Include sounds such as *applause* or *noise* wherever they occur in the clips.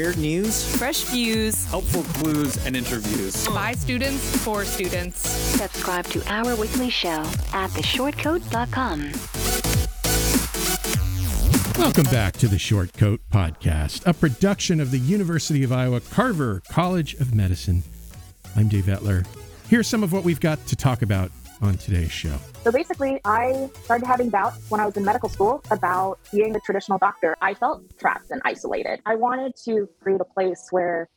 Weird news, fresh views, helpful clues, and interviews. by students for students. Subscribe to our weekly show at theshortcoat.com. Welcome back to the Shortcoat Podcast, a production of the University of Iowa Carver College of Medicine. I'm Dave Etler. Here's some of what we've got to talk about on today's show. So basically, I started having doubts when I was in medical school about being a traditional doctor. I felt trapped and isolated. I wanted to create a place where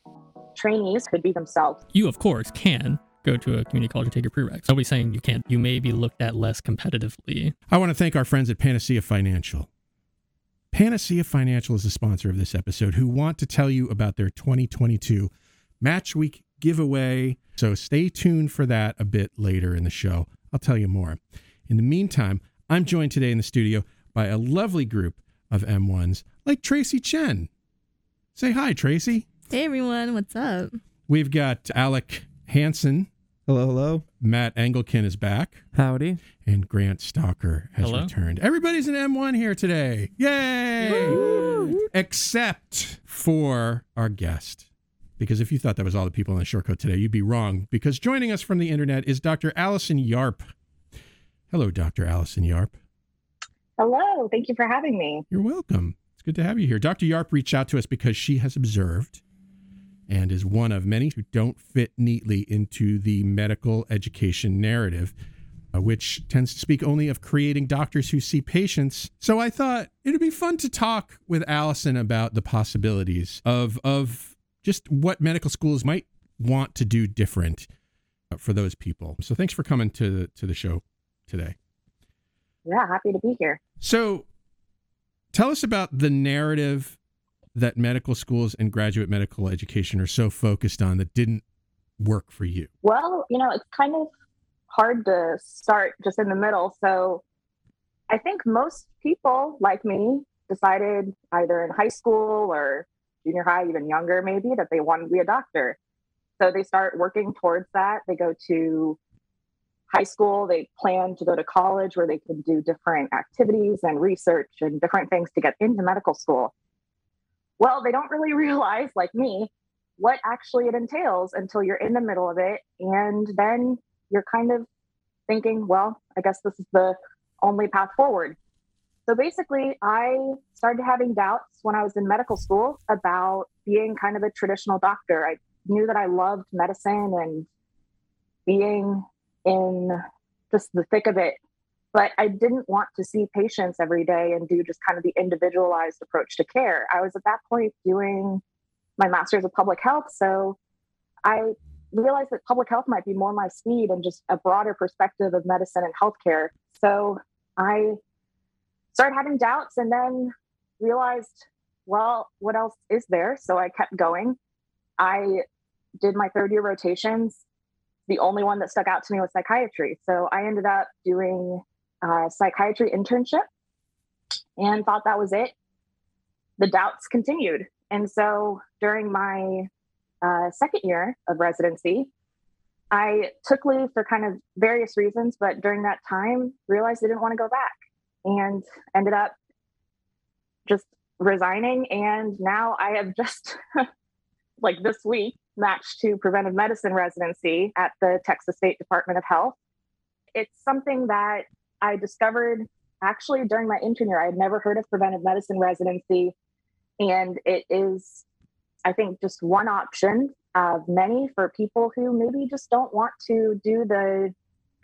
trainees could be themselves. You, of course, can go to a community college and take your prereqs. Nobody's saying you can't. You may be looked at less competitively. I want to thank our friends at Panacea Financial. Panacea Financial is the sponsor of this episode who want to tell you about their 2022 Match Week giveaway. So stay tuned for that a bit later in the show. I'll tell you more. In the meantime, I'm joined today in the studio by a lovely group of M1s like Tracy Chen. Say hi, Tracy. Hey everyone, what's up? We've got Alec Hansen. Hello, hello. Matt Engelkin is back. Howdy. And Grant Stalker has Hello. returned. Everybody's an M1 here today. Yay! Except for our guest. Because if you thought that was all the people on the short coat today, you'd be wrong. Because joining us from the internet is Dr. Alison Yarp. Hello, Dr. Alison Yarp. Hello, thank you for having me. You're welcome. It's good to have you here. Dr. Yarp reached out to us because she has observed and is one of many who don't fit neatly into the medical education narrative, uh, which tends to speak only of creating doctors who see patients. So I thought it'd be fun to talk with Alison about the possibilities of of just what medical schools might want to do different uh, for those people. So thanks for coming to the, to the show today. Yeah, happy to be here. So tell us about the narrative that medical schools and graduate medical education are so focused on that didn't work for you. Well, you know, it's kind of hard to start just in the middle. So I think most people like me decided either in high school or junior high, even younger maybe, that they want to be a doctor. So they start working towards that. They go to high school, they plan to go to college where they can do different activities and research and different things to get into medical school. Well, they don't really *laughs* realize, like me, what actually it entails until you're in the middle of it. And then you're kind of thinking, well, I guess this is the only path forward. So basically, I started having doubts when I was in medical school about being kind of a traditional doctor. I knew that I loved medicine and being in just the thick of it, but I didn't want to see patients every day and do just kind of the individualized approach to care. I was at that point doing my master's of public health. So I realized that public health might be more my speed and just a broader perspective of medicine and healthcare. So I started having doubts and then realized, well, what else is there? So I kept going. I did my third year rotations. The only one that stuck out to me was psychiatry. So I ended up doing a psychiatry internship and thought that was it. The doubts continued. And so during my uh, second year of residency, I took leave for kind of various reasons, but during that time, realized I didn't want to go back and ended up just resigning. And now I have just, *laughs* like this week, matched to preventive medicine residency at the Texas State Department of Health. It's something that I discovered actually during my intern year. I had never heard of preventive medicine residency. And it is, I think, just one option of many for people who maybe just don't want to do the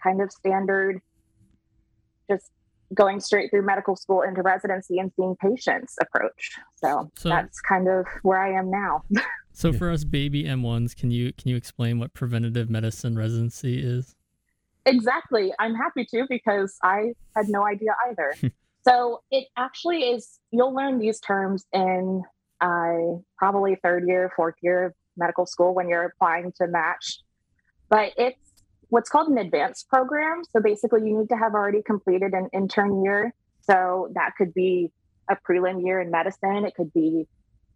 kind of standard, just going straight through medical school into residency and seeing patients approach. So, So- that's kind of where I am now. *laughs* So for us baby M1s, can you can you explain what preventative medicine residency is? Exactly. I'm happy to because I had no idea either. *laughs* so it actually is, you'll learn these terms in uh, probably third year, fourth year of medical school when you're applying to match. But it's what's called an advanced program. So basically, you need to have already completed an intern year. So that could be a prelim year in medicine. It could be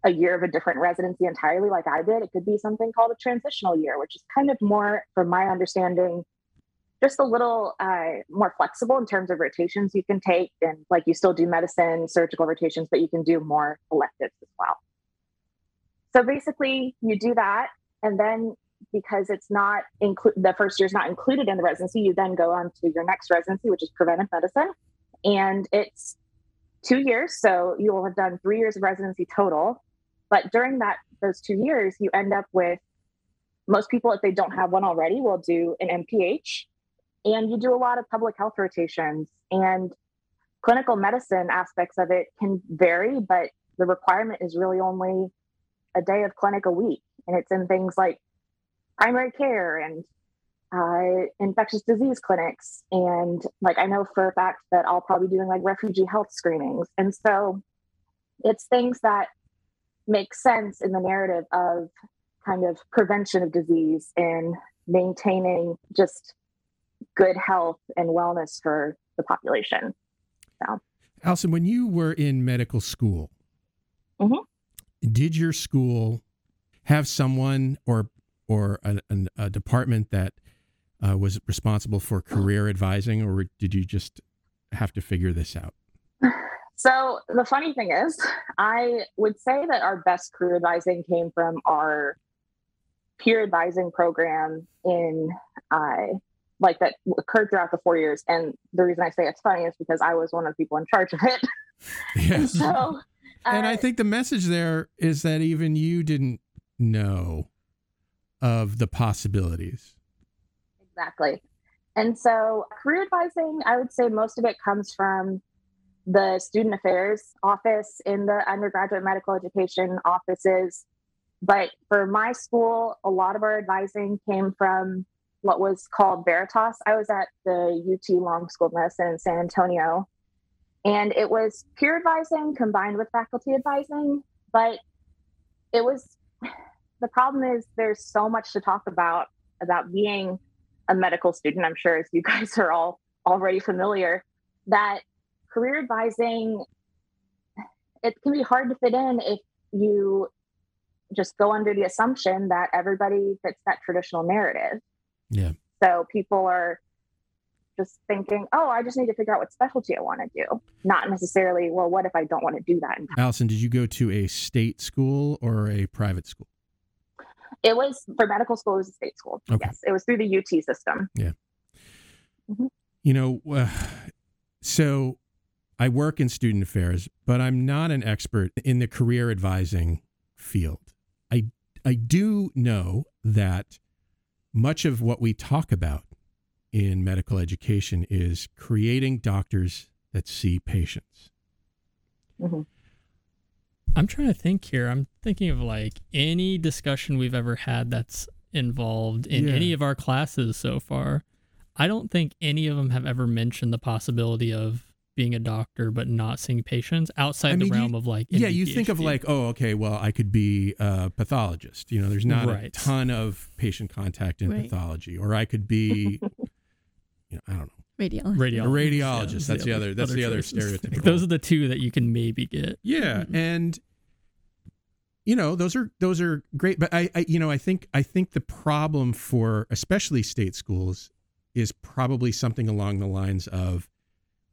a year of a different residency entirely, like I did. It could be something called a transitional year, which is kind of more, from my understanding, just a little uh, more flexible in terms of rotations you can take. And like you still do medicine, surgical rotations, but you can do more electives as well. So basically, you do that. And then because it's not include the first year is not included in the residency, you then go on to your next residency, which is preventive medicine. And it's two years. So you will have done three years of residency total. But during that those two years, you end up with most people, if they don't have one already, will do an MPH. And you do a lot of public health rotations and clinical medicine aspects of it can vary, but the requirement is really only a day of clinic a week. And it's in things like primary care and uh, infectious disease clinics. And like I know for a fact that I'll probably be doing like refugee health screenings. And so it's things that make sense in the narrative of kind of prevention of disease and maintaining just good health and wellness for the population. So, Alison, when you were in medical school, Mhm. did your school have someone or or a, an- a department that uh, was responsible for career advising, or did you just have to figure this out? so the funny thing is, I would say that our best career advising came from our peer advising program in uh, like that occurred throughout the four years. And the reason I say it's funny is because I was one of the people in charge of it. Yes. *laughs* so, and I uh, think the message there is that even you didn't know of the possibilities. Exactly. And so, career advising, I would say most of it comes from the student affairs office in the undergraduate medical education offices. But for my school, a lot of our advising came from what was called Veritas. I was at the UT Long School of Medicine in San Antonio, and it was peer advising combined with faculty advising. But it was the problem is there's so much to talk about about being a medical student. I'm sure as you *laughs* guys are all already familiar that career advising it can be hard to fit in if you just go under the assumption that everybody fits that traditional narrative. Yeah. So people are just thinking, oh, I just need to figure out what specialty I want to do. Not necessarily, well, what if I don't want to do that? Alison, did you go to a state school or a private school? It was for medical school, it was a state school. Okay. Yes. It was through the UT system. Yeah. You know, uh, so I work in student affairs, but I'm not an expert in the career advising field. I I do know that much of what we talk about in medical education is creating doctors that see patients. Mhm. I'm trying to think here. I'm thinking of like any discussion we've ever had that's involved in Yeah. any of our classes so far. I don't think any of them have ever mentioned the possibility of being a doctor but not seeing patients outside I mean, the you- realm of like yeah, MD, you think of like, oh, okay, well, I could be a pathologist. You know, there's not a ton of patient contact in Right. pathology, or I could be, *laughs* you know, I don't know. Radiologist. radiologist. A radiologist, that's the other- that's the other choices. stereotypical. *laughs* Those are the two that you can maybe get. Yeah, Mhm. and you know those are those are great, but I, I you know I think I think the problem for especially state schools is probably something along the lines of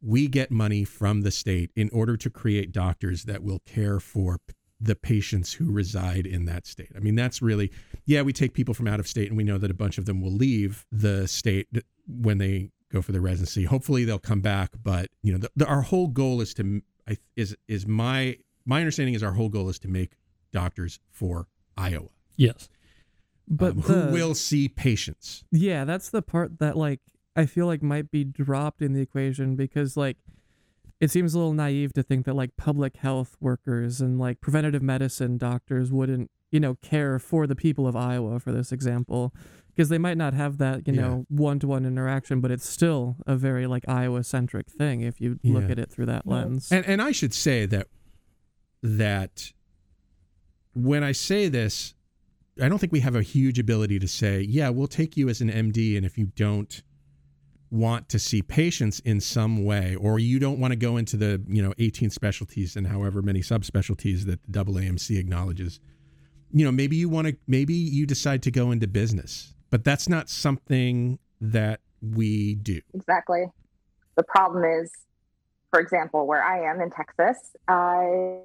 we get money from the state in order to create doctors that will care for the patients who reside in that state. I mean that's really yeah, we take people from out of state and we know that a bunch of them will leave the state when they go for the residency. Hopefully they'll come back, but you know the, the, our whole goal is to I, is is my my understanding is our whole goal is to make doctors for Iowa Yes. But um, who will see patients. Yeah, that's the part that like I feel like might be dropped in the equation because like it seems a little naive to think that like public health workers and like preventative medicine doctors wouldn't, you know, care for the people of Iowa for this example because they might not have that, you Yeah. know, one-to-one interaction, but it's still a very like Iowa-centric thing if you look at it through that lens. And and I should say that that when I say this, I don't think we have a huge ability to say, yeah, we'll take you as an MD, and if you don't want to see patients in some way, or you don't want to go into the you know 18 specialties and however many subspecialties that the AAMC acknowledges, you know, maybe you want to, maybe you decide to go into business, but that's not something that we do. Exactly. The problem is, for example, where I am in Texas, I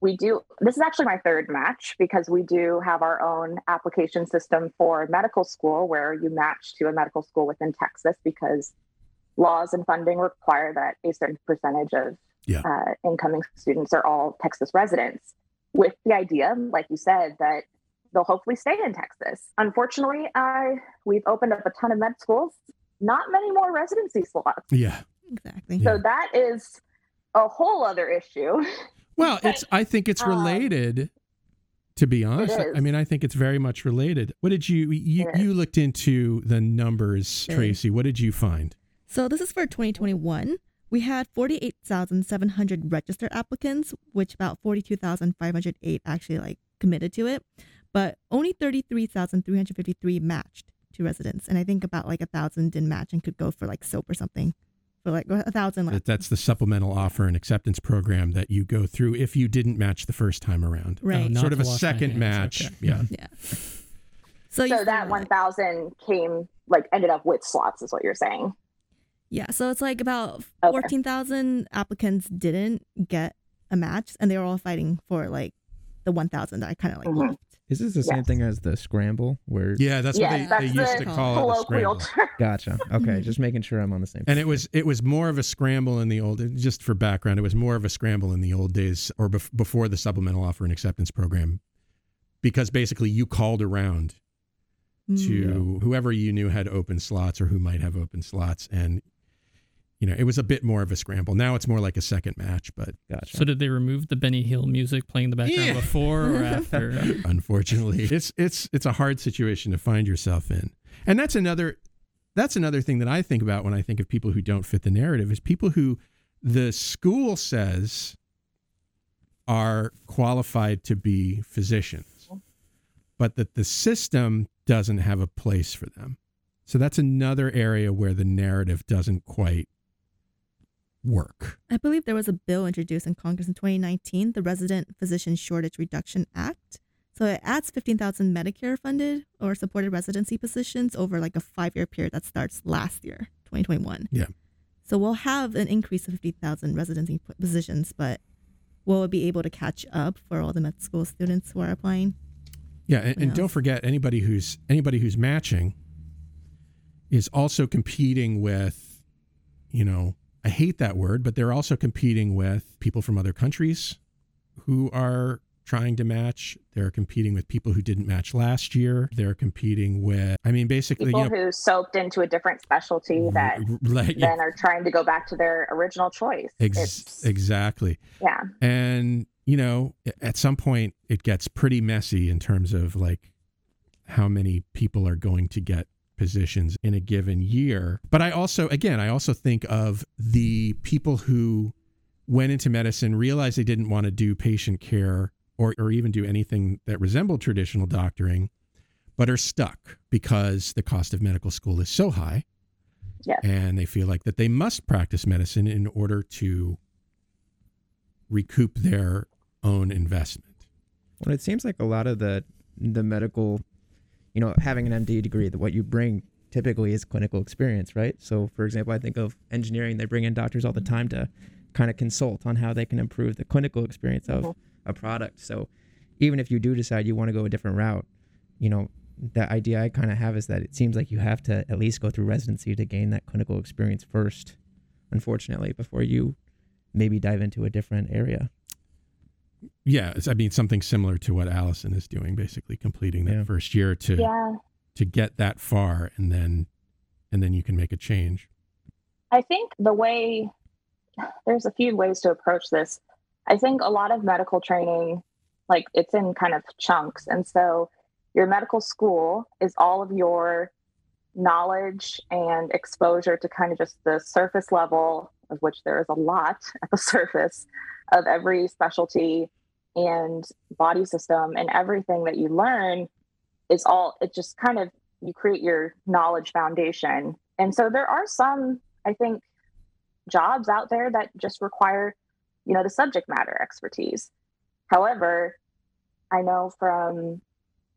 we do this is actually my third match because we do have our own application system for medical school where you match to a medical school within Texas because laws and funding require that a certain percentage of Yeah. uh, incoming students are all Texas residents with the idea, like you said, that they'll hopefully stay in Texas. Unfortunately, I we've opened up a ton of med schools, not many more residency slots. Yeah. Exactly. So that is a whole other issue. Well, it's. I think it's *laughs* Um, related. To be honest, I mean, I think it's very much related. What did you you, you looked into the numbers, Tracy? What did you find? So this is for 2021. We had 48,700 registered applicants, which about 42,508 actually like committed to it, but only 33,353 matched to residents, and I think about like a thousand didn't match and could go for like SOAP or something, for like a thousand. Like, That that's the supplemental offer and acceptance program that you go through if you didn't match the first time around. right. Oh, sort of a second match. okay. Yeah. *laughs* Yeah. So, so that 1000 came like ended up with slots is what you're saying. Yeah, so it's like about Okay. 14,000 applicants didn't get a match, and they were all fighting for like the 1,000 that I kind of like Mhm. left. Is this the same thing as the scramble? Where Yeah, that's yes, what they, that's they used the to call it scramble. term. Gotcha. Okay, just making sure I'm on the same. Page. And it was it was more of a scramble in the old. Just for background, it was more of a scramble in the old days, or bef- before the supplemental offer and acceptance program, because basically you called around Mm. to whoever you knew had open slots or who might have open slots, and you know it was a bit more of a scramble. Now it's more like a second match, but Gotcha. So did they remove the Benny Hill music playing in the background Yeah. before or *laughs* after? unfortunately it's it's it's a hard situation to find yourself in and that's another that's another thing that i think about when i think of people who don't fit the narrative is people who the school says are qualified to be physicians but that the system doesn't have a place for them so that's another area where the narrative doesn't quite work I believe there was a bill introduced in Congress in 2019, the Resident Physician Shortage Reduction Act. So it adds 15,000 Medicare funded or supported residency positions over like a five year period that starts last year, 2021. Yeah. So we'll have an increase of 50,000 residency positions, but will it be able to catch up for all the med school students who are applying? Yeah, and, and don't forget anybody who's anybody who's matching is also competing with, you know, I hate that word, but they're also competing with people from other countries who are trying to match. They're competing with people who didn't match last year. They're competing with, I mean, basically, People you know, who soaked into a different specialty that like, then are trying to go back to their original choice. ex- exactly. yeah. And, you know, at some point it gets pretty messy in terms of like how many people are going to get positions in a given year. But I also, again, I also think of the people who went into medicine, realized they didn't want to do patient care or, or even do anything that resembled traditional doctoring, but are stuck because the cost of medical school is so high. Yes. And they feel like that they must practice medicine in order to recoup their own investment. Well, it seems like a lot of the the medical, you know, having an MD degree, that what you bring typically is clinical experience, right? So, for example, I think of engineering; they bring in doctors all the time to kind of consult on how they can improve the clinical experience of mm-hmm. a product. So, even if you do decide you want to go a different route, you know, the idea I kind of have is that it seems like you have to at least go through residency to gain that clinical experience first, unfortunately, before you maybe dive into a different area. Yeah, it's, I mean something similar to what Alison is doing, basically completing that Yeah. first year to Yeah. to get that far, and then and then you can make a change. I think the way there's a few ways to approach this. I think a lot of medical training, like it's in kind of chunks. And so your medical school is all of your knowledge and exposure to kind of just the surface level, of which there is a lot at the *laughs* surface of every specialty and body system and everything that you learn is all it just kind of you create your knowledge foundation. And so there are some, I think, jobs out there that just require, you know, the subject matter expertise. However, I know from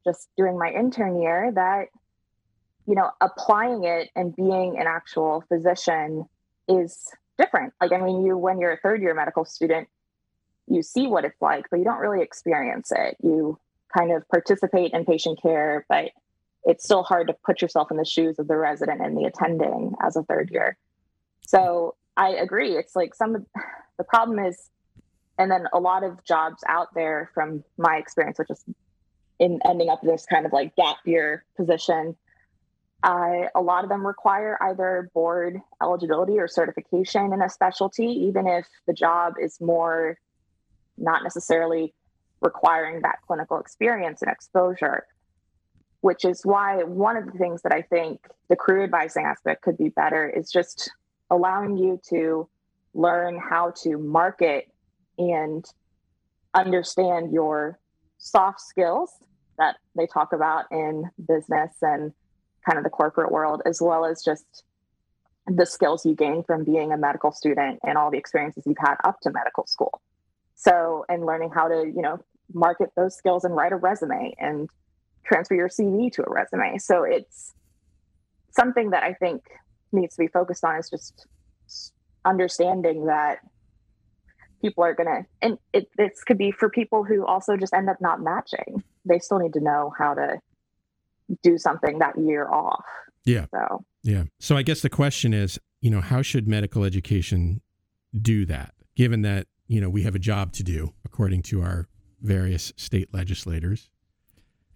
just doing my intern year that, you know, applying it and being an actual physician is different. Like, I mean, you, when you're a third year medical student, you see what it's like, but you don't really experience it. You kind of participate in patient care, but it's still hard to put yourself in the shoes of the resident and the attending as a third year. So I agree. It's like some of the problem is, and then a lot of jobs out there from my experience, which is in ending up in this kind of like gap year position, I, a lot of them require either board eligibility or certification in a specialty, even if the job is more not necessarily requiring that clinical experience and exposure, which is why one of the things that I think the career advising aspect could be better is just allowing you to learn how to market and understand your soft skills that they talk about in business and kind of the corporate world, as well as just the skills you gain from being a medical student and all the experiences you've had up to medical school. So, and learning how to, you know, market those skills and write a resume and transfer your CV to a resume. So it's something that I think needs to be focused on is just understanding that people are going to, and it, this could be for people who also just end up not matching. They still need to know how to do something that year off. Yeah. So, yeah. So I guess the question is, you know, how should medical education do that, given that, you know, we have a job to do according to our various state legislators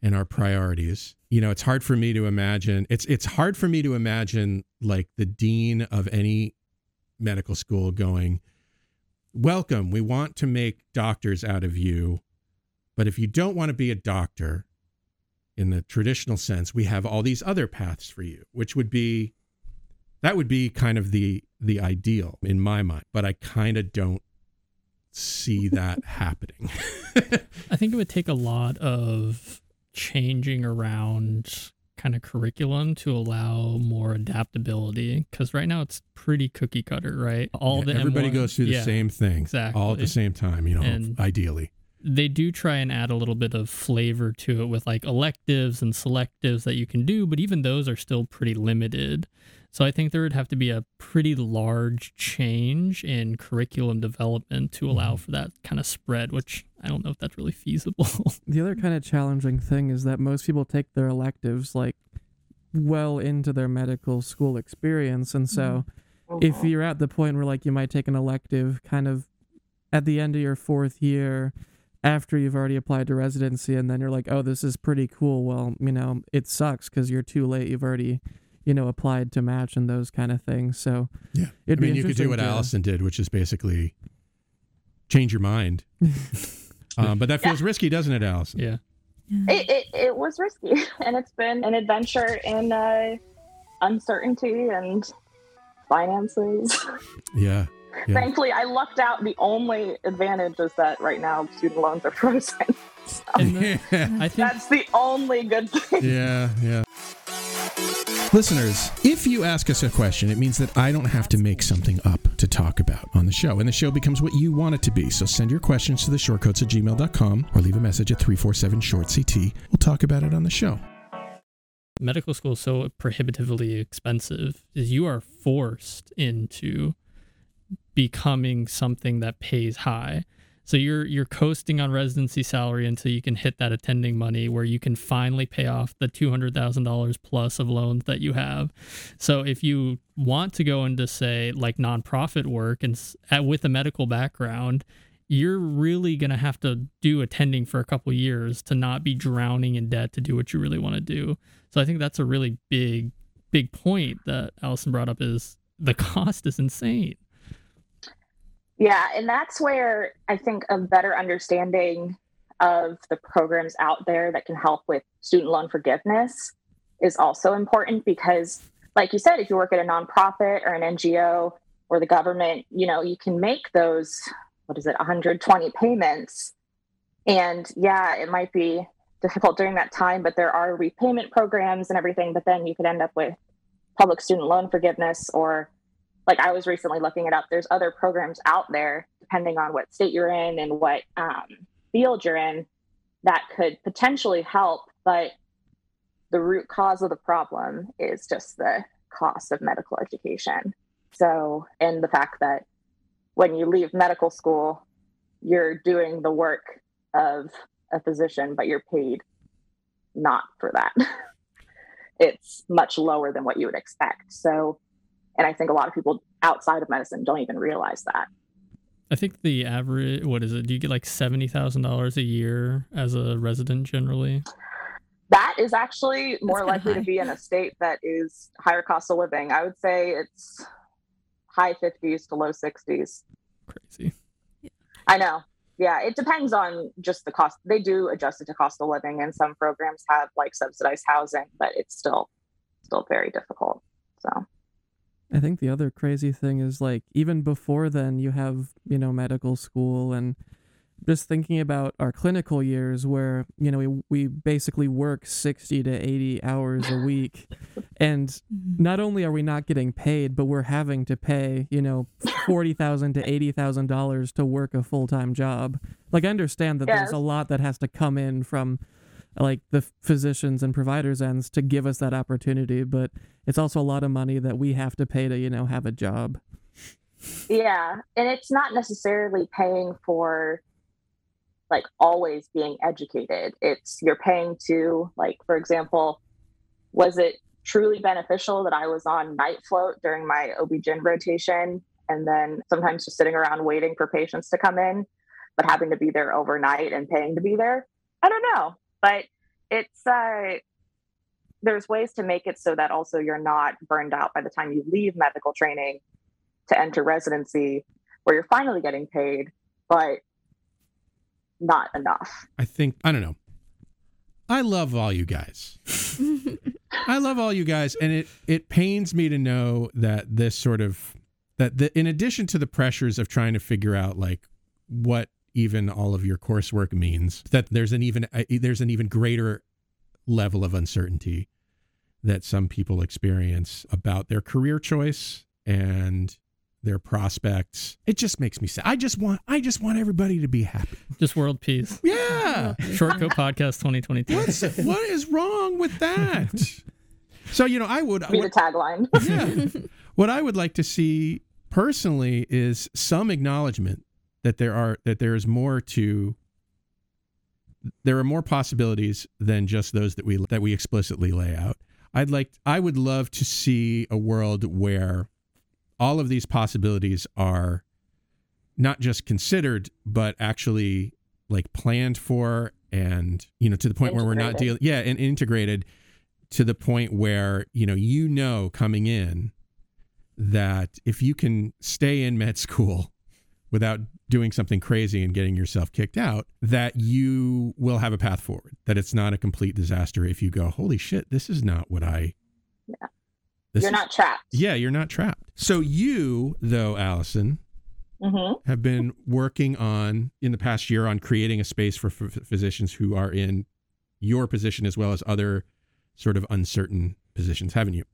and our priorities. You know, it's hard for me to imagine. It's it's hard for me to imagine like the dean of any medical school going, "Welcome, we want to make doctors out of you, but if you don't want to be a doctor in the traditional sense, we have all these other paths for you," which would be that would be kind of the the ideal in my mind, but I kind of don't see that *laughs* happening. I think it would take a lot of changing around kind of curriculum to allow more adaptability because right now it's pretty cookie cutter, right? All Yeah, the everybody M1 goes through the yeah, same thing, exactly, all at the same time. You know, And- ideally. they do try and add a little bit of flavor to it with like electives and selectives that you can do, but even those are still pretty limited. So I think there would have to be a pretty large change in curriculum development to allow mm-hmm. for that kind of spread, which I don't know if that's really feasible. *laughs* The other kind of challenging thing is that most people take their electives like well into their medical school experience. And so mm-hmm. if you're at the point where like you might take an elective kind of at the end of your fourth year after you've already applied to residency and then you're like, oh, this is pretty cool. Well, you know, it sucks because you're too late. You've already, you know, applied to match and those kind of things. So Yeah. it'd I be mean, you could do what to- Alison did, which is basically change your mind. um, *laughs* but that feels risky, doesn't it, Alison? Yeah. it, it, it was risky *laughs* and it's been an adventure in uh, uncertainty and finances. *laughs* Yeah. Yeah. Thankfully, I lucked out. The only advantage is that right now student loans are frozen. So And the- I think that's the only good thing. Yeah, yeah. Listeners, if you ask us a question, it means that I don't have to make something up to talk about on the show, and the show becomes what you want it to be. So send your questions to the shortcoats at gmail.com or leave a message at 347 short CT. We'll talk about it on the show. medical school is so prohibitively expensive is you are forced into becoming something that pays high. So you're you're coasting on residency salary until you can hit that attending money where you can finally pay off the two hundred thousand dollars plus of loans that you have. So if you want to go into say like nonprofit work and with a medical background, you're really gonna have to do attending for a couple years to not be drowning in debt to do what you really want to do. So I think that's a really big big point that Alison brought up is the *laughs* cost is insane. Yeah, and that's where I think a better understanding of the programs out there that can help with student loan forgiveness is also important because, like you said, if you work at a nonprofit or an NGO or the government, you know, you can make those, what is it, 120 payments. And yeah, it might be difficult during that time, but there are repayment programs and everything. But then you could end up with public student loan forgiveness, or like I was recently looking it up, there's other programs out there, depending on what state you're in and what um, field you're in, that could potentially help. But the root cause of the problem is just the cost of medical education. So, and the fact that when you leave medical school, you're doing the work of a physician, but you're paid not for that. *laughs* it's much lower than what you would expect. So, and I think a lot of people outside of medicine don't even realize that. I think the average, what is it? Do you get like $70,000 a year as a resident generally? That is actually more likely to be in a state that is higher cost of living. I would say it's high 50s to low 60s. Crazy. I know. Yeah, it depends on just the cost. They do adjust it to cost of living, and some programs have like subsidized housing, but it's still still very difficult. So I think the other crazy thing is like even before then you have, you know, medical school and just thinking about our clinical years where, you know, we, we basically work 60 to 80 hours a week *laughs* and mm-hmm. not only are we not getting paid, but we're having to pay, you know, 40,000 to 80,000 dollars to work a full-time job. Like I understand that Yes. there's a lot that has to come in from like the physicians and providers ends to give us that opportunity, but it's also a lot of money that we have to pay to, you know, have a job. Yeah, and it's not necessarily paying for like always being educated. It's you're paying to like for example, was it truly beneficial that I was on night float during my OB-GYN rotation and then sometimes just sitting around waiting for patients to come in, but having to be there overnight and paying to be there? I don't know, but it's uh there's ways to make it so that also you're not burned out by the time you leave medical training to enter residency where you're finally getting paid, but not enough. I think I don't know. I love all you guys. *laughs* I love all you guys, and it it pains me to know that this sort of that the, in addition to the pressures of trying to figure out like what even all of your coursework means, that there's an even uh, there's an even greater level of uncertainty that some people experience about their career choice and their prospects. It just makes me sad. I just want I just want everybody to be happy. Just world peace. *laughs* Yeah. *laughs* Shortcoat Podcast 2022. What's what is wrong with that? *laughs* So you know, I would Be the tagline. yeah. What I would like to see personally is some acknowledgement that there are that there is more to there are more possibilities than just those that we that we explicitly lay out. I'd like I would love to see a world where all of these possibilities are not just considered but actually like planned for and you know to the point where we're not dealing Integrated. yeah and integrated to the point where you know you know coming in that if you can stay in med school without doing something crazy and getting yourself kicked out that you will have a path forward that it's not a complete disaster if you go holy shit this is not what i Yeah. this You're is- not trapped. yeah you're not trapped so you though alison hmm have been working on in the past year on creating a space for f- physicians who are in your position as well as other sort of uncertain positions haven't you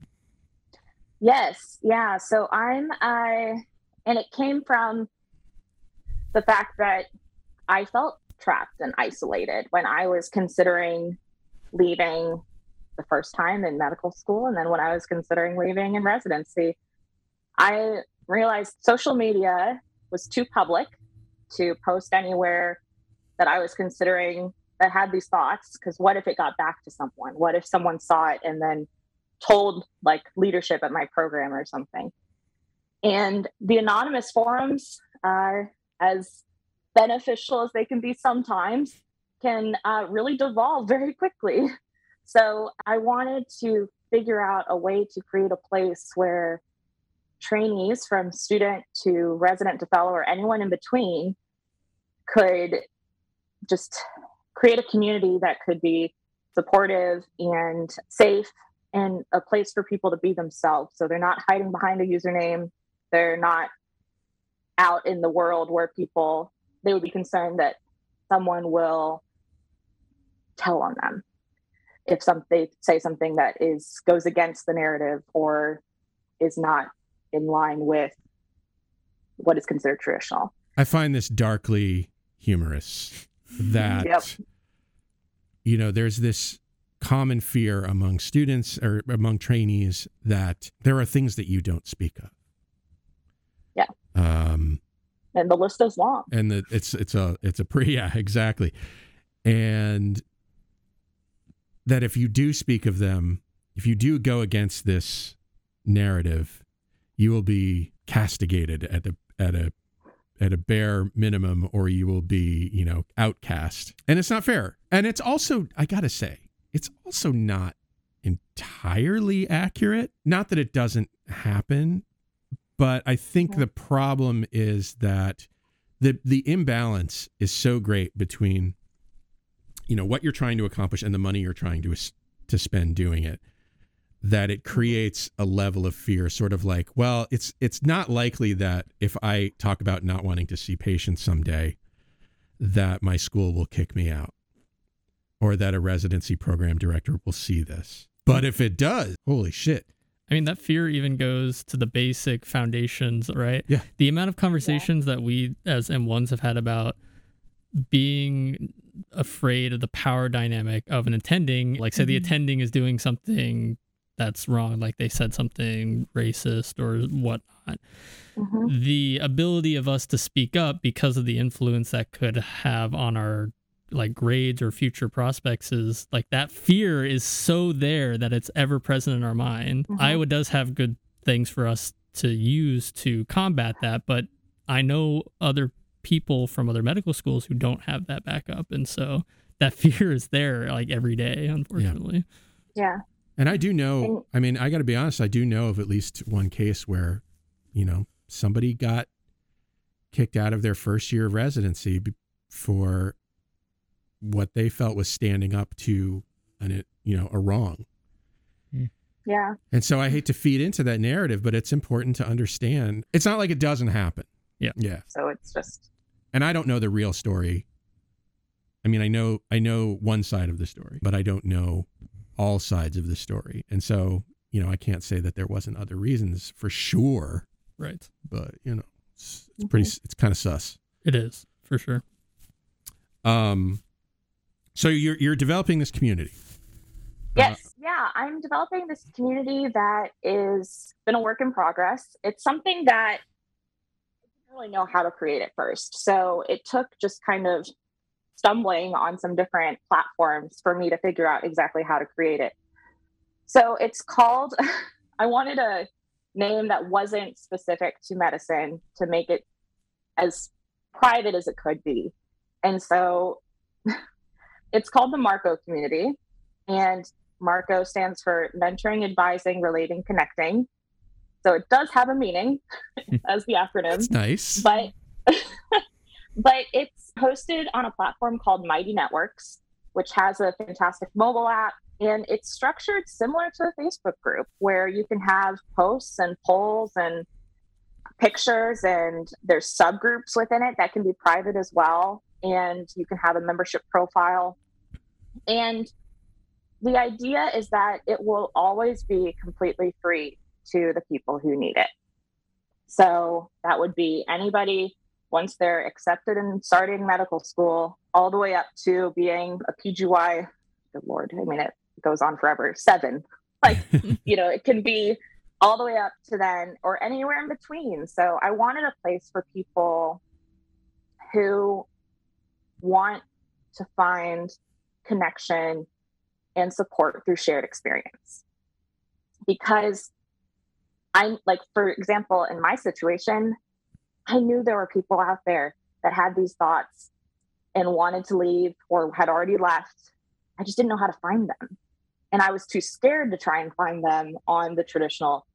Yes, yeah. So I'm uh and it came from the fact that I felt trapped and isolated when I was considering leaving the first time in medical school and then when I was considering leaving in residency. I realized social media was too public to post anywhere that I was considering that had these thoughts because what if it got back to someone? What if someone saw it and then told like leadership at my program or something. And the anonymous forums are as beneficial as they can be sometimes, can uh, really devolve very quickly. *laughs* So I wanted to figure out a way to create a place where trainees from student to resident to fellow or anyone in between could just create a community that could be supportive and safe and a place for people to be themselves. So they're not hiding behind a username. They're not out in the world where people they would be concerned that someone will tell on them if some they say something that is goes against the narrative or is not in line with what is considered traditional. I find this darkly humorous *laughs* that Yep. you know there's this common fear among students or among trainees that there are things that you don't speak of. Um, And the list is long. and the, it's it's a it's a pre *laughs* yeah exactly. And that if you do speak of them if you do go against this narrative you will be castigated at a at a at a bare minimum or you will be you know outcast. And it's not fair. And it's also i gotta say it's also not entirely accurate. Not that it doesn't happen but i think the problem is that the the imbalance is so great between you know what you're trying to accomplish and the money you're trying to to spend doing it that it mm-hmm. creates a level of fear sort of like well it's it's not likely that if i talk about not wanting to see patients someday that my school will kick me out or that a residency program director will see this. But mm. if it does holy shit I mean, that fear even goes to the basic foundations, right? Yeah. The amount of conversations that we as M1s have had about being afraid of the power dynamic of an attending, like, say, the Mm-hmm. attending is doing something that's wrong, like they said something racist or whatnot. The ability of us to speak up because of the influence that could have on our like grades or future prospects is like that fear is so there that it's ever present in our mind. Mm-hmm. Iowa does have good things for us to use to combat that, but I know other people from other medical schools who don't have that backup. And so that *laughs* fear is there like every day, unfortunately. Yeah. And I do know, I mean, I got to be honest, I do know of at least one case where, you know, somebody got kicked out of their first year of residency be- for what they felt was standing up to an, you know, a wrong. Yeah. And so I hate to feed into that narrative, but it's important to understand. It's not like it doesn't happen. Yeah. Yeah. So it's just And I don't know the real story. I mean, I know I know one side of the story, but I don't know all sides of the story. And so, you know, I can't say that there wasn't other reasons for sure, Right. but you know, it's, it's pretty it's kind of sus. It is, for sure. Um so you're you're developing this community. Uh, yes, yeah, I'm developing this community that is been a work in progress. It's something that I didn't really know how to create it first. So it took just kind of stumbling on some different platforms for me to figure out exactly how to create it. So it's called *laughs* I wanted a name that wasn't specific to medicine to make it as private as it could be. And so *laughs* it's called the Marco community. And Marco stands for mentoring, advising, relating, connecting. So it does have a meaning *laughs* as the acronym. It's nice. But *laughs* but it's hosted on a platform called Mighty Networks, which has a fantastic mobile app. And it's structured similar to a Facebook group where you can have posts and polls and pictures, and there's subgroups within it that can be private as well. And you can have a membership profile. And the idea is that it will always be completely free to the people who need it. So that would be anybody once they're accepted and starting medical school, all the way up to being a PGY. Good Lord, I mean, it goes on forever. Seven. *laughs* Like, you know, it can be all the way up to then or anywhere in between. So I wanted a place for people who want to find connection and support through shared experience. Because I'm like, for example, in my situation, I knew there were people out there that had these thoughts and wanted to leave or had already left. I just didn't know how to find them. And I was too scared to try and find them on the traditional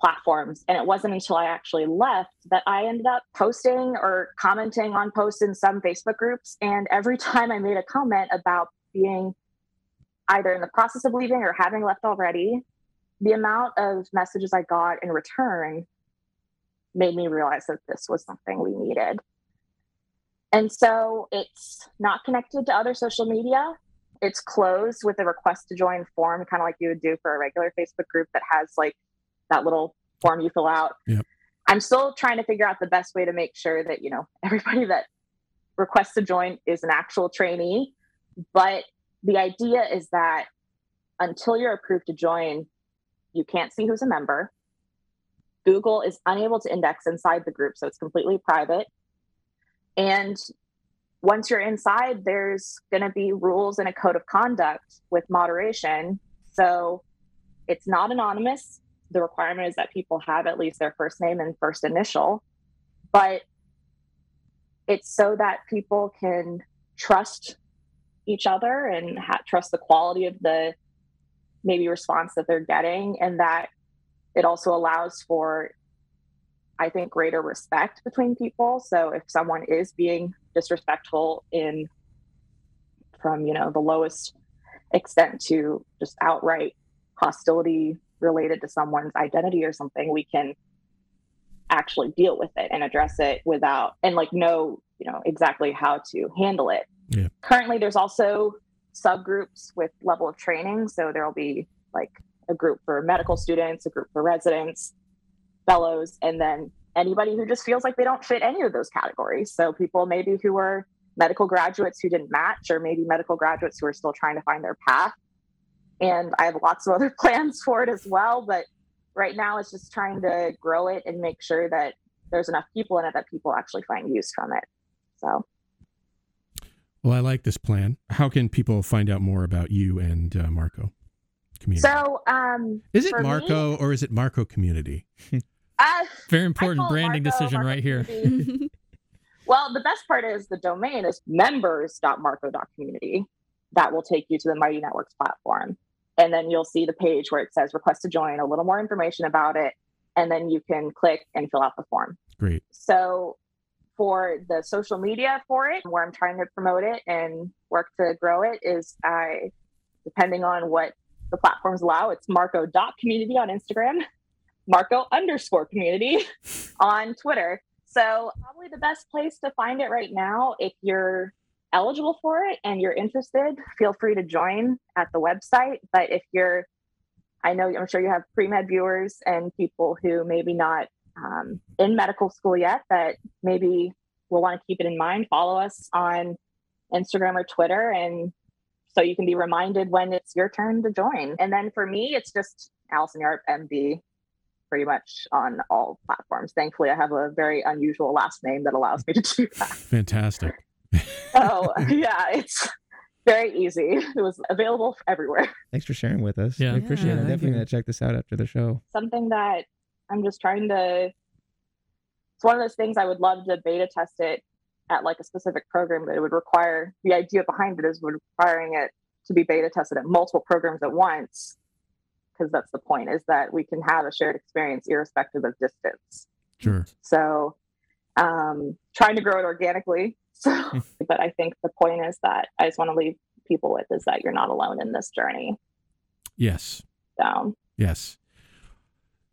platforms. And it wasn't until I actually left that I ended up posting or commenting on posts in some Facebook groups. And every *laughs* time I made a comment about being either in the process of leaving or having left already, the amount of messages I got in return made me realize that this was something we needed. And so it's not connected to other social media. it's closed with a request to join form, kind of like you would do for a regular Facebook group that has like that little form you fill out. Yep. I'm still trying to figure out the best way to make sure that, you know, *laughs* everybody that requests to join is an actual trainee. But the idea is that until you're approved to join, you can't see who's a member. Google is unable to index inside the group, so it's completely private. And once you're inside, there's going to be rules and a code of conduct with moderation. So it's not anonymous. The requirement is that people have at least their first name and first initial, but it's so that people can trust each other and ha- trust the quality of the maybe response that they're getting and that it also allows for i think greater respect between people. So if someone is being disrespectful in from you know the lowest extent to just outright hostility related to someone's identity or something we can actually deal with it and address it without and like know you know exactly how to handle it. Yeah. currently there's also subgroups with level of training. So there'll be like a group for medical students a group for residents fellows and then anybody who just feels like they don't fit any of those categories. So people maybe who are medical graduates who didn't match or maybe medical graduates who are still trying to find their path and i have lots of *laughs* other plans for it as well but right now it's just trying to grow it and make sure that there's enough people in it that people actually find use from it so Well, I like this plan. How can people find out more about you and uh, Marco community? so um is it for me- Marco or is it Marco community? *laughs* uh, Very important branding Marco, decision Marco right here. *laughs* Well, the best part is the domain is members.marco.community. That will take you to the Mighty Networks platform. And then you'll see the page where it says request to join, a little more information about it. And then you can click and fill out the form. Great. So for the social media for it, where I'm trying to promote it and work to grow it, is I, depending on what the platforms allow, it's Marco.community on Instagram, Marco underscore community *laughs* on Twitter. So probably the best place to find it right now, if you're eligible for it and you're interested, feel free to join at the website. But if you're, I know I'm sure you have pre-med viewers and people who maybe not um, in medical school yet that maybe will want to keep it in mind. Follow us on Instagram or Twitter, and so you can be reminded when it's your turn to join. And then for me, it's just Alison Yarp, MD, pretty much on all platforms. Thankfully, I have a very unusual last name that allows me to do that. Fantastic. So yeah, it's very easy. It was available everywhere. Thanks for sharing with us. Yeah. we appreciate Yeah, it. thank Definitely you. gonna check this out after the show. something that I'm just trying to. It's one of those things I would love to beta test it at like a specific program, but it would require the idea behind it is requiring it to be beta tested at multiple programs at once. Because that's the point is that we can have a shared experience irrespective of distance. Sure. So, um, trying to grow it organically. *laughs* So, but I think the point is that I just want to leave people with is that you're not alone in this journey. Yes. So, Yes.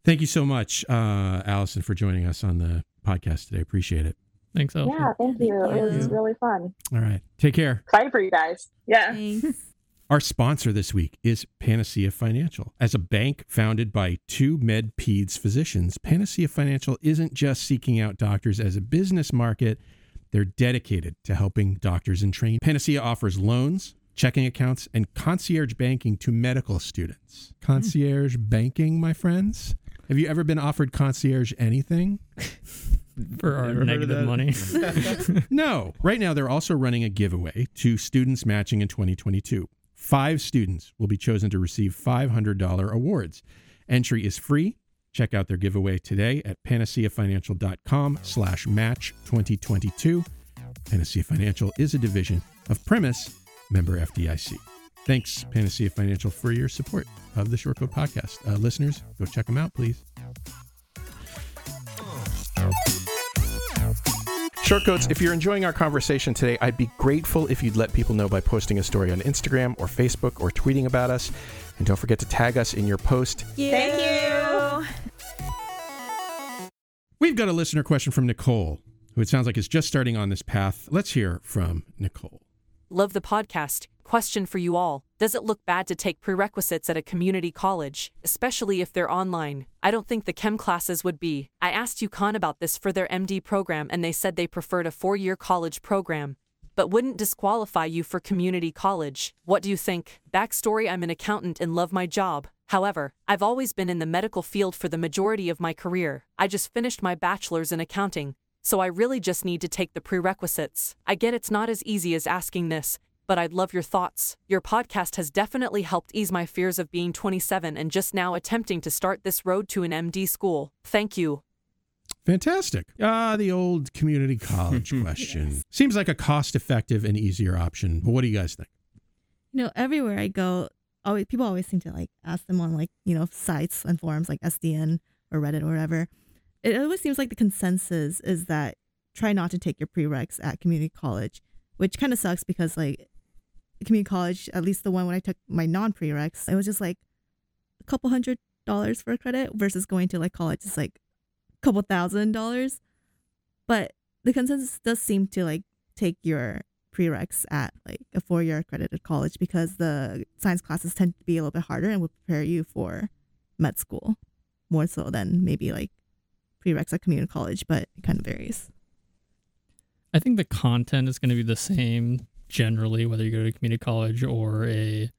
Thank you so much, uh, Alison, for joining us on the podcast today. Appreciate it. Thanks, Elfie. yeah, thank you. Thank it was you. really fun. All right. Take care. Excited for you guys. Yeah. Thanks. *laughs* Our sponsor this week is Panacea Financial. As a bank founded by two med peds physicians, Panacea Financial isn't just seeking out doctors as a business market, they're dedicated to helping doctors in training. Panacea offers loans, checking accounts, and concierge banking to medical students. Concierge banking, my friends? Have you ever been offered concierge anything? *laughs* For our Never negative money. *laughs* No. Right now, they're also running a giveaway to students matching in 2022. Five students will be chosen to receive $500 awards. Entry is free. Check out their giveaway today at panaceafinancial.com slash match 2022. Panacea Financial is a division of Primis, member FDIC. Thanks, Panacea Financial, for your support of the Shortcoat Podcast. Uh, listeners, go check them out, please. Shortcoats, if you're enjoying our conversation today, I'd be grateful if you'd let people know by posting a story on Instagram or Facebook or tweeting about us. And don't forget to tag us in your post. Thank you. We've got a listener question from Nicole, who it sounds like is just starting on this path. Let's hear from Nicole. Love the podcast. question for you all Does it look bad to take prerequisites at a community college, especially if they're online? I don't think the chem classes would be. I asked UConn about this for their MD program and they said they preferred a four year college program. But wouldn't disqualify you for community college. What do you think? Backstory I'm an accountant and love my job. However, I've always been in the medical field for the majority of my career. I just finished my bachelor's in accounting, so I really just need to take the prerequisites. I get it's not as easy as asking this, but I'd love your thoughts. Your podcast has definitely helped ease my fears of being 27 and just now attempting to start this road to an MD school. Thank you. Fantastic. Ah, the old community *laughs* college question. Seems like a cost effective and easier option. But what do you guys think? You know, everywhere I go, always people always seem to like ask them on like you know sites and forums like SDN or Reddit or whatever. It always seems like the consensus is that try not to take your prereqs at community college, which kind of sucks because like community college, at least the one when I took my non prereqs, it was just like a couple hundred dollars for a credit versus going to like college is like a couple thousand dollars. But the consensus does seem to like take your prereqs at like a four year accredited college because the science classes tend to be a little bit harder and will prepare you for med school more so than maybe like prereqs at community college, but it kind of varies. I think the content is going to be the same generally, whether you go to community college or a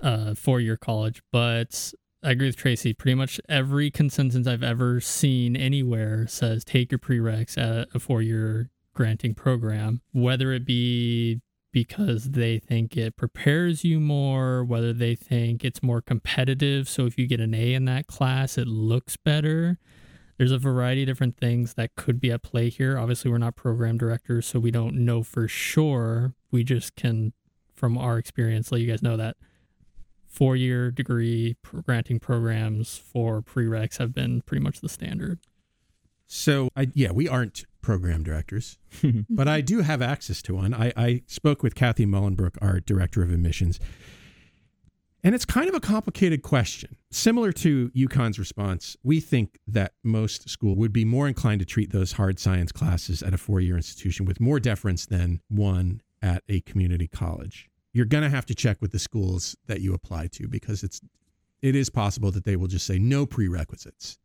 uh, four year college. But I agree with Tracy. Pretty much every consensus I've ever seen anywhere says take your prereqs at a four year granting program, whether it be because they think it prepares you more, whether they think it's more competitive. So if you get an A in that class, it looks better. There's a variety of different things that could be at play here. Obviously, we're not program directors, so we don't know for sure. We just can, from our experience, let you guys know that four year degree granting programs for prereqs have been pretty much the standard. So, I, yeah, we aren't program directors, *laughs* but I do have access to one. I, I spoke with Kathy Mullenbrook, our director of admissions, and it's kind of a complicated question. Similar to UConn's response, we think that most school would be more inclined to treat those hard science classes at a four year institution with more deference than one at a community college. You're going to have to check with the schools that you apply to because it's it is possible that they will just say no prerequisites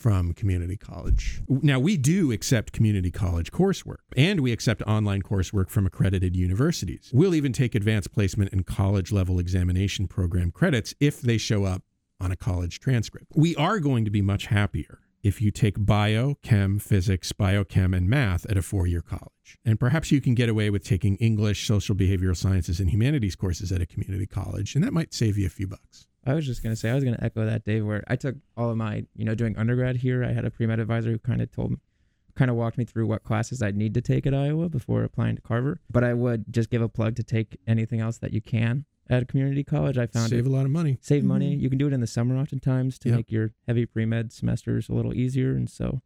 from community college. Now, we do accept community college coursework and we accept online coursework from accredited universities. We'll even take advanced placement and college level examination program credits if they show up on a college transcript. We are going to be much happier if you take bio, chem, physics, biochem, and math at a four year college. And perhaps you can get away with taking English, social behavioral sciences, and humanities courses at a community college, and that might save you a few bucks. I was just gonna say I was gonna echo that, Dave. Where I took all of my, you know, doing undergrad here. I had a pre med advisor who kind of told me, kind of walked me through what classes I'd need to take at Iowa before applying to Carver. But I would just give a plug to take anything else that you can at a community college. I found save it, a lot of money. Save Mm-hmm. money. You can do it in the summer oftentimes to Yep. make your heavy pre med semesters a little easier. And so,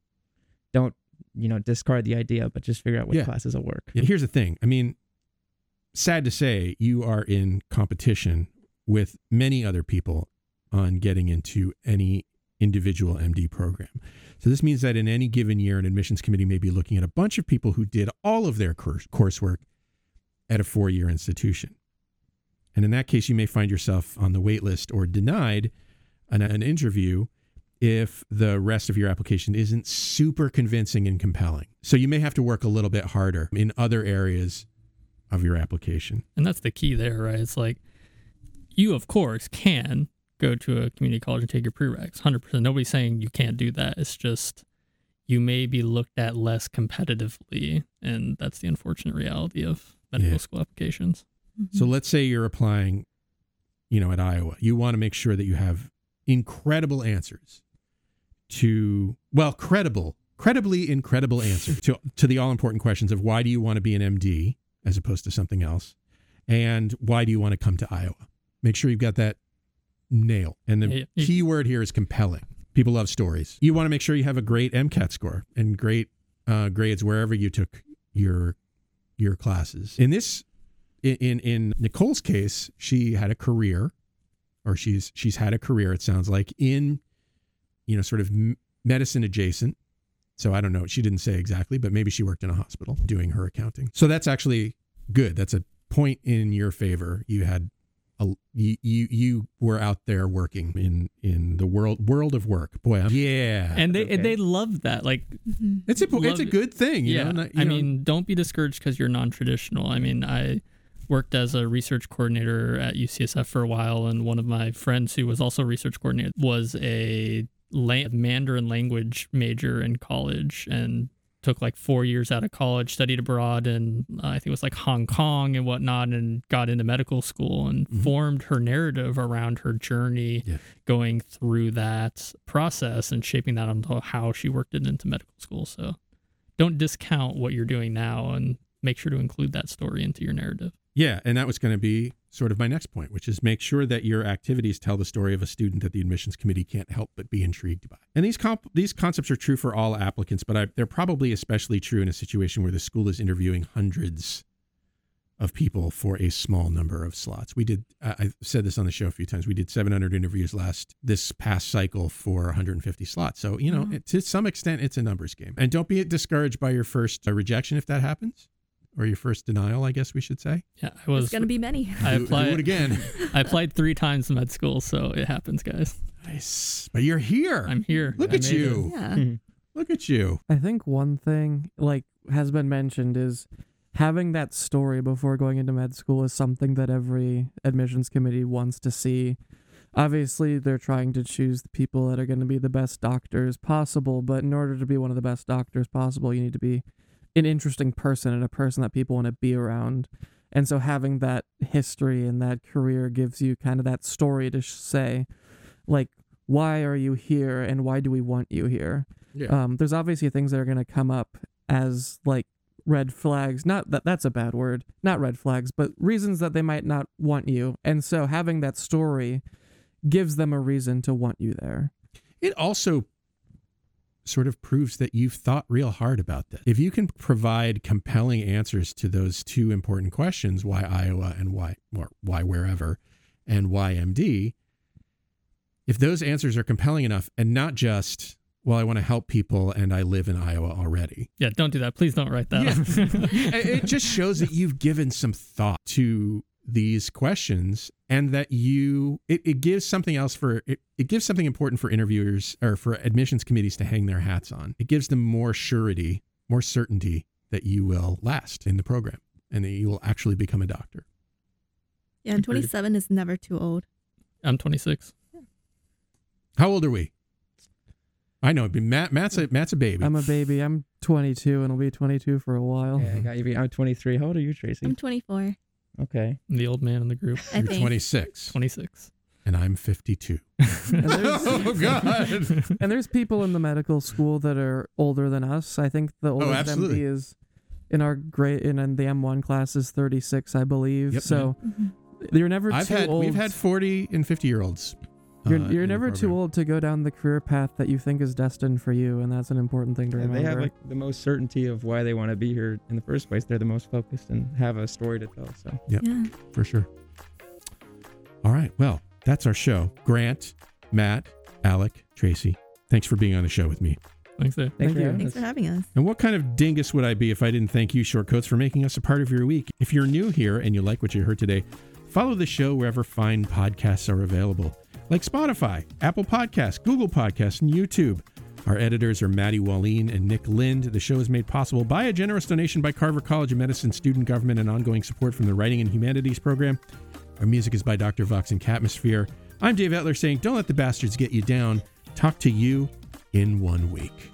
don't you know discard the idea, but just figure out what Yeah. classes will work. Yeah, here's the thing. I mean, sad to say, you are in competition with many other people on getting into any individual MD program. So this means that in any given year, an admissions committee may be looking at a bunch of people who did all of their course coursework at a four-year institution. And in that case, you may find yourself on the wait list or denied an, an interview if the rest of your application isn't super convincing and compelling. So you may have to work a little bit harder in other areas of your application. And that's the key there, right? It's like you, of course, can go to a community college and take your prereqs. 100%. Nobody's saying you can't do that. It's just you may be looked at less competitively. And that's the unfortunate reality of medical Yeah. school applications. Mm-hmm. So let's say you're applying, you know, at Iowa. You want to make sure that you have incredible answers to well, credible, credibly incredible answers to *laughs* to the all important questions of why do you want to be an MD as opposed to something else, and why do you want to come to Iowa? Make sure you've got that nail. And the Yeah, you- key word here is compelling. People love stories. You want to make sure you have a great MCAT score and great uh, grades wherever you took your your classes. In this, in, in Nicole's case, she had a career, or she's she's had a career. It sounds like in, you know, sort of medicine adjacent. So I don't know. She didn't say exactly, but maybe she worked in a hospital doing her accounting. So that's actually good. That's a point in your favor. You had you, you you were out there working in in the world world of work. Boy, I'm, yeah, and they and they love that. Like mm-hmm. it's a it's a good thing. You yeah, know, not- you I know, mean, don't be discouraged because you're non-traditional. I mean, I worked as a research coordinator at UCSF for a while, and one of my friends who was also a research coordinator was a la- Mandarin language major in college and took like four years out of college, studied abroad, and uh, I think it was like Hong Kong and whatnot, and got into medical school and formed her narrative around her journey going through that process and shaping that onto how she worked it into medical school. So don't discount what you're doing now and make sure to include that story into your narrative. Yeah, and that was going to be sort of my next point, which is make sure that your activities tell the story of a student that the admissions committee can't help but be intrigued by. And these comp- these concepts are true for all applicants, but I, they're probably especially true in a situation where the school is interviewing hundreds of people for a small number of slots. We did I said this on the show a few times. We did 700 interviews last this past cycle for 150 slots. So, you know, it, to some extent it's a numbers game. And don't be discouraged by your first uh, rejection if that happens or your first denial, I guess we should say. Yeah, I was It's gonna be many. I Do- do applied it again. *laughs* I applied three times in med school, so it happens, guys. Nice, but you're here. I'm here. Look I at you. it. Yeah. Mm-hmm. Look at you. I think one thing like has been mentioned is having that story before going into med school is something that every admissions committee wants to see. Obviously, they're trying to choose the people that are going to be the best doctors possible, but in order to be one of the best doctors possible, you need to be an interesting person and a person that people want to be around. And so having that history and that career gives you kind of that story to sh- say like why are you here and why do we want you here? Yeah. Um, there's obviously things that are going to come up as like red flags. Not that that's a bad word. Not red flags, but reasons that they might not want you. And so having that story gives them a reason to want you there. It also sort of proves that you've thought real hard about this. If you can provide compelling answers to those two important questions, why Iowa and why or why wherever and why MD, if those answers are compelling enough and not just well, I want to help people and I live in Iowa already. Yeah, don't do that. Please don't write that. Yeah. *laughs* it it just shows that you've given some thought to these questions and that you it, it gives something else for it, it gives something important for interviewers or for admissions committees to hang their hats on it gives them more surety more certainty that you will last in the program and that you will actually become a doctor Yeah, and Agreed. 27 is never too old. I'm 26. how old are we i know but matt matt's a matt's a baby I'm a baby. I'm 22 and I'll be 22 for a while. Yeah, I got you. I'm 23. How old are you, Tracy? I'm 24. Okay. I'm the old man in the group. I you're think. 26 26. and i'm 52 *laughs* And there's, oh god *laughs* and there's people in the medical school that are older than us. I think the oldest Oh, absolutely. MD is in our grade in, in the M1 class is 36, I believe. Yep. so Mhm. you're never i've too had old. we've had 40 and 50 year olds you're, uh, you're never too old to go down the career path that you think is destined for you, and that's an important thing to Yeah, remember. they have like the most certainty of why they want to be here in the first place. They're the most focused and have a story to tell. So Yep. Yeah. for sure. All right. Well, that's our show. Grant, Matt, Alec, Tracy, thanks for being on the show with me. Thanks, Dave. thanks Thank for you. having Thanks us. for having us. And what kind of dingus would I be if I didn't thank you, Shortcoats, for making us a part of your week? If you're new here and you like what you heard today, follow the show wherever fine podcasts are available, like Spotify, Apple Podcasts, Google Podcasts, and YouTube. Our editors are Maddie Wallin and Nick Lind. The show is made possible by a generous donation by Carver College of Medicine student government and ongoing support from the Writing and Humanities program. Our music is by Dr. Vox and Catmosphere. I'm Dave Etler saying, don't let the bastards get you down. Talk to you in one week.